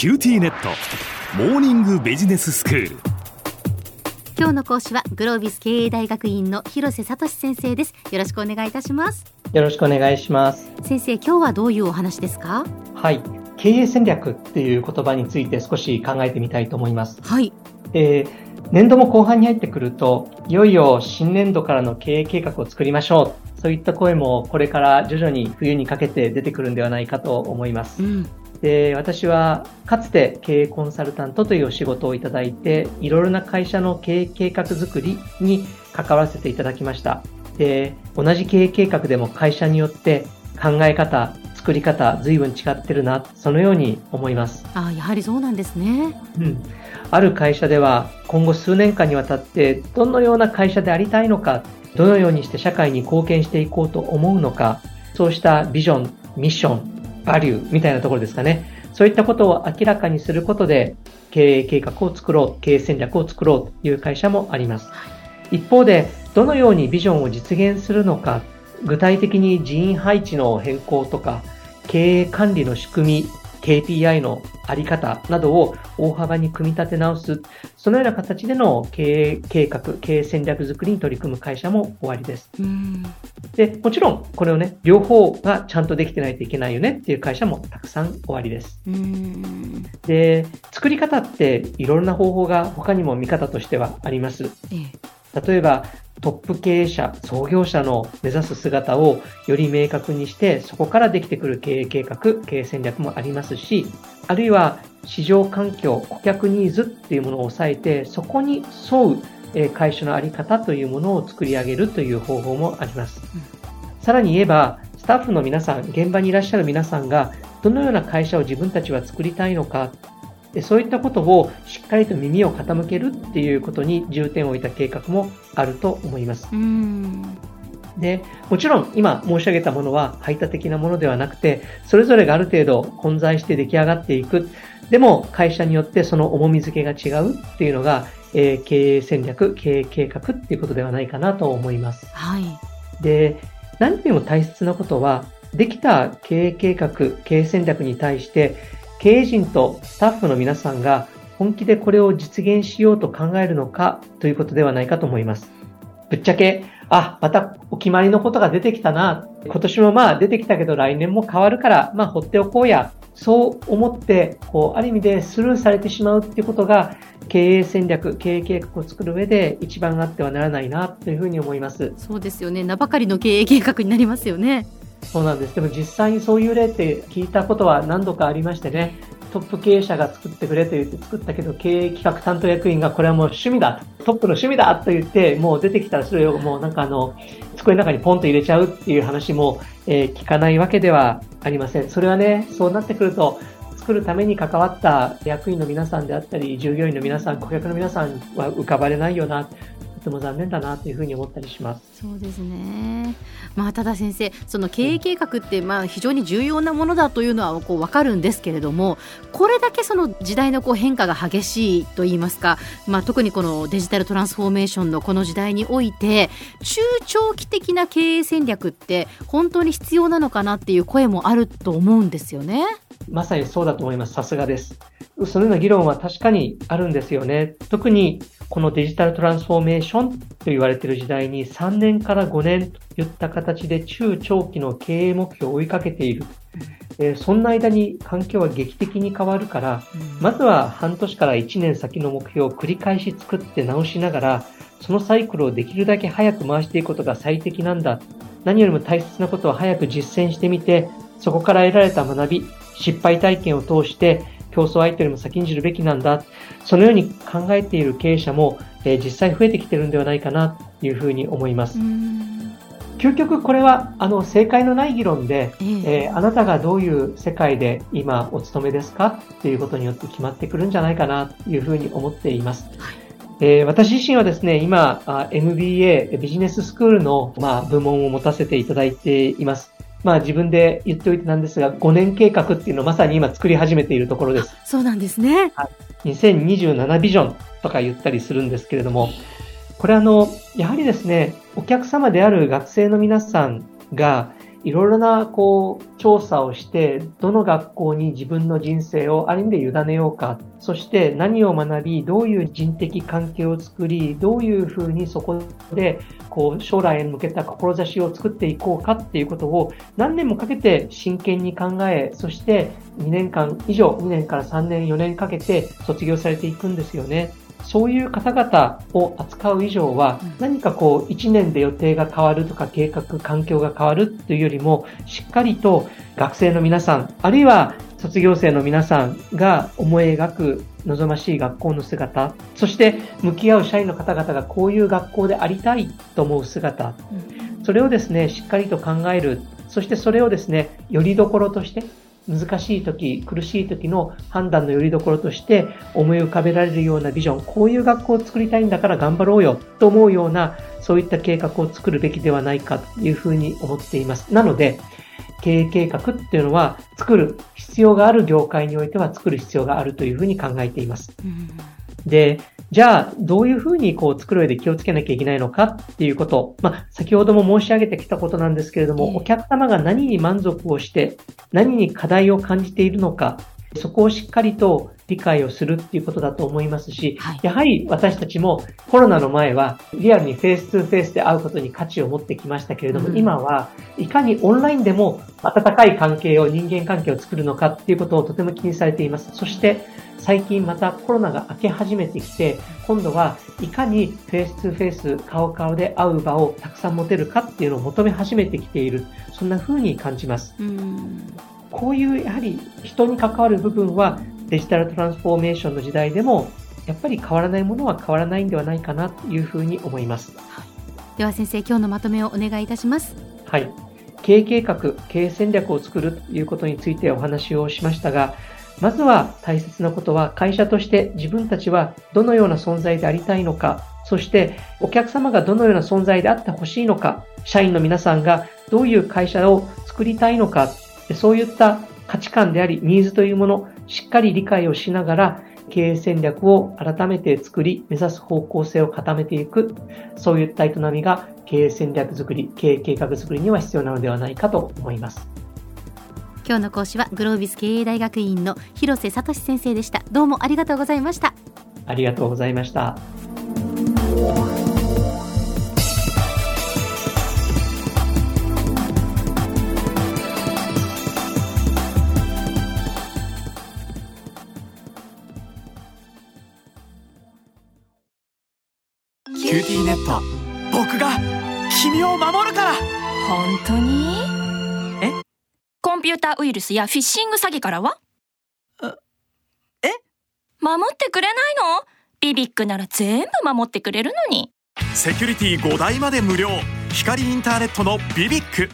QTnet。モーニングビジネススクール。今日の講師はグロービス経営大学院の広瀬聡先生です。よろしくお願いいたします。よろしくお願いします。先生今日はどういうお話ですか？はい。経営戦略っていう言葉について少し考えてみたいと思います。はい、えー、年度も後半に入ってくるといよいよ新年度からの経営計画を作りましょう。そういった声もこれから徐々に冬にかけて出てくるんではないかと思います。うんで私はかつて経営コンサルタントというお仕事をいただいていろいろな会社の経営計画づくりに関わらせていただきました。で同じ経営計画でも会社によって考え方作り方随分違ってるなそのように思います。あやはりそうなんですね、うん、ある会社では今後数年間にわたってどのような会社でありたいのかどのようにして社会に貢献していこうと思うのかそうしたビジョンミッションバリューみたいなところですかね。そういったことを明らかにすることで、経営計画を作ろう、経営戦略を作ろうという会社もあります。一方で、どのようにビジョンを実現するのか、具体的に人員配置の変更とか、経営管理の仕組み、KPI のあり方などを大幅に組み立て直す、そのような形での経営計画、経営戦略づくりに取り組む会社も終わりです。で、もちろんこれをね、両方がちゃんとできてないといけないよねっていう会社もたくさん終わりです。で、作り方っていろんな方法が他にも見方としてはあります。例えば、トップ経営者、創業者の目指す姿をより明確にして、そこからできてくる経営計画、経営戦略もありますし、あるいは市場環境、顧客ニーズっていうものを抑えて、そこに沿う会社のあり方というものを作り上げるという方法もあります。さらに言えば、スタッフの皆さん、現場にいらっしゃる皆さんが、どのような会社を自分たちは作りたいのか、でそういったことをしっかりと耳を傾けるっていうことに重点を置いた計画もあると思います。で、もちろん今申し上げたものは排他的なものではなくて、それぞれがある程度混在して出来上がっていく。でも会社によってその重み付けが違うっていうのが、えー、経営戦略、経営計画っていうことではないかなと思います。はい。で、何よりも大切なことは、できた経営計画、経営戦略に対して経営陣とスタッフの皆さんが本気でこれを実現しようと考えるのかということではないかと思います。ぶっちゃけ、あ、またお決まりのことが出てきたな。今年もまあ出てきたけど来年も変わるから、まあ放っておこうや。そう思って、こう、ある意味でスルーされてしまうっていうことが、経営戦略、経営計画を作る上で一番あってはならないなというふうに思います。そうですよね。名ばかりの経営計画になりますよね。そうなんです。でも実際にそういう例って聞いたことは何度かありましてね、トップ経営者が作ってくれと言って作ったけど、経営企画担当役員がこれはもう趣味だ、トップの趣味だと言って、もう出てきたらそれをもうなんかあの、机の中にポンと入れちゃうっていう話も、えー、聞かないわけではありません。それはね、そうなってくると、作るために関わった役員の皆さんであったり、従業員の皆さん、顧客の皆さんは浮かばれないよな、とても残念だなというふうに思ったりします。そうですね。まあただ先生、その経営計画ってまあ非常に重要なものだというのはこうわかるんですけれども、これだけその時代のこう変化が激しいと言いますか、まあ特にこのデジタルトランスフォーメーションのこの時代において、中長期的な経営戦略って本当に必要なのかなっていう声もあると思うんですよね。まさにそうだと思います。さすがです。そのような議論は確かにあるんですよね。特にこのデジタルトランスフォーメーションと言われている時代に3年から5年といった形で中長期の経営目標を追いかけている。えー、そんな間に環境は劇的に変わるから、まずは半年から1年先の目標を繰り返し作って直しながら、そのサイクルをできるだけ早く回していくことが最適なんだ。何よりも大切なことは早く実践してみて、そこから得られた学び、失敗体験を通して競争相手よりも先んじるべきなんだ。そのように考えている経営者も、えー、実際増えてきてるんではないかなというふうに思います。究極これはあの正解のない議論で、えー、えー、あなたがどういう世界で今お勤めですか？っていうことによって決まってくるんじゃないかなというふうに思っています。えー、私自身はですね、今、MBA ビジネススクールの、まあ、部門を持たせていただいています。まあ自分で言っておいてなんですが、5年計画っていうのをまさに今作り始めているところです。そうなんですね。はい。2027ビジョンとか言ったりするんですけれども、これあの、やはりですね、お客様である学生の皆さんが、いろいろなこう調査をして、どの学校に自分の人生をある意味で委ねようか、そして何を学び、どういう人的関係を作り、どういうふうにそこでこう将来へ向けた志を作っていこうかっていうことを何年もかけて真剣に考え、そして2年間以上、2年から3年、4年かけて卒業されていくんですよね。そういう方々を扱う以上は、何かこう、1年で予定が変わるとか、計画、環境が変わるというよりも、しっかりと学生の皆さん、あるいは卒業生の皆さんが思い描く望ましい学校の姿、そして向き合う社員の方々がこういう学校でありたいと思う姿、それをですね、しっかりと考える、そしてそれをですね、よりどころとして、難しい時、苦しい時の判断のよりどころとして思い浮かべられるようなビジョン、こういう学校を作りたいんだから頑張ろうよと思うような、そういった計画を作るべきではないかというふうに思っています。なので、経営計画っていうのは作る必要がある業界においては作る必要があるというふうに考えています。で、じゃあ、どういうふうにこう作る上で気をつけなきゃいけないのかっていうこと。まあ、先ほども申し上げてきたことなんですけれども、お客様が何に満足をして、何に課題を感じているのか、そこをしっかりと理解をするっていうことだと思いますし、はい、やはり私たちもコロナの前はリアルにフェイス2フェイスで会うことに価値を持ってきましたけれども、うん、今はいかにオンラインでも温かい関係を、人間関係を作るのかっていうことをとても気にされています。そして最近またコロナが明け始めてきて、今度はいかにフェイス2フェイス、顔顔で会う場をたくさん持てるかっていうのを求め始めてきている。そんな風に感じます。うんこういうやはり人に関わる部分はデジタルトランスフォーメーションの時代でもやっぱり変わらないものは変わらないんではないかなというふうに思います。はい、では先生、今日のまとめをお願いいたします。はい。経営計画、経営戦略を作るということについてお話をしましたが、まずは大切なことは会社として自分たちはどのような存在でありたいのか、そしてお客様がどのような存在であってほしいのか、社員の皆さんがどういう会社を作りたいのか、そういった価値観であり、ニーズというもの、しっかり理解をしながら、経営戦略を改めて作り、目指す方向性を固めていく、そういった営みが経営戦略作り、経営計画作りには必要なのではないかと思います。今日の講師はグロービス経営大学院の広瀬聡先生でした。どうもありがとうございました。ありがとうございました。 QTnet。僕が君を守るから。本当に？え？コンピューターウイルスやフィッシング詐欺からは？え？守ってくれないの？ビビックなら全部守ってくれるのに。セキュリティ5台まで無料。光インターネットのビビック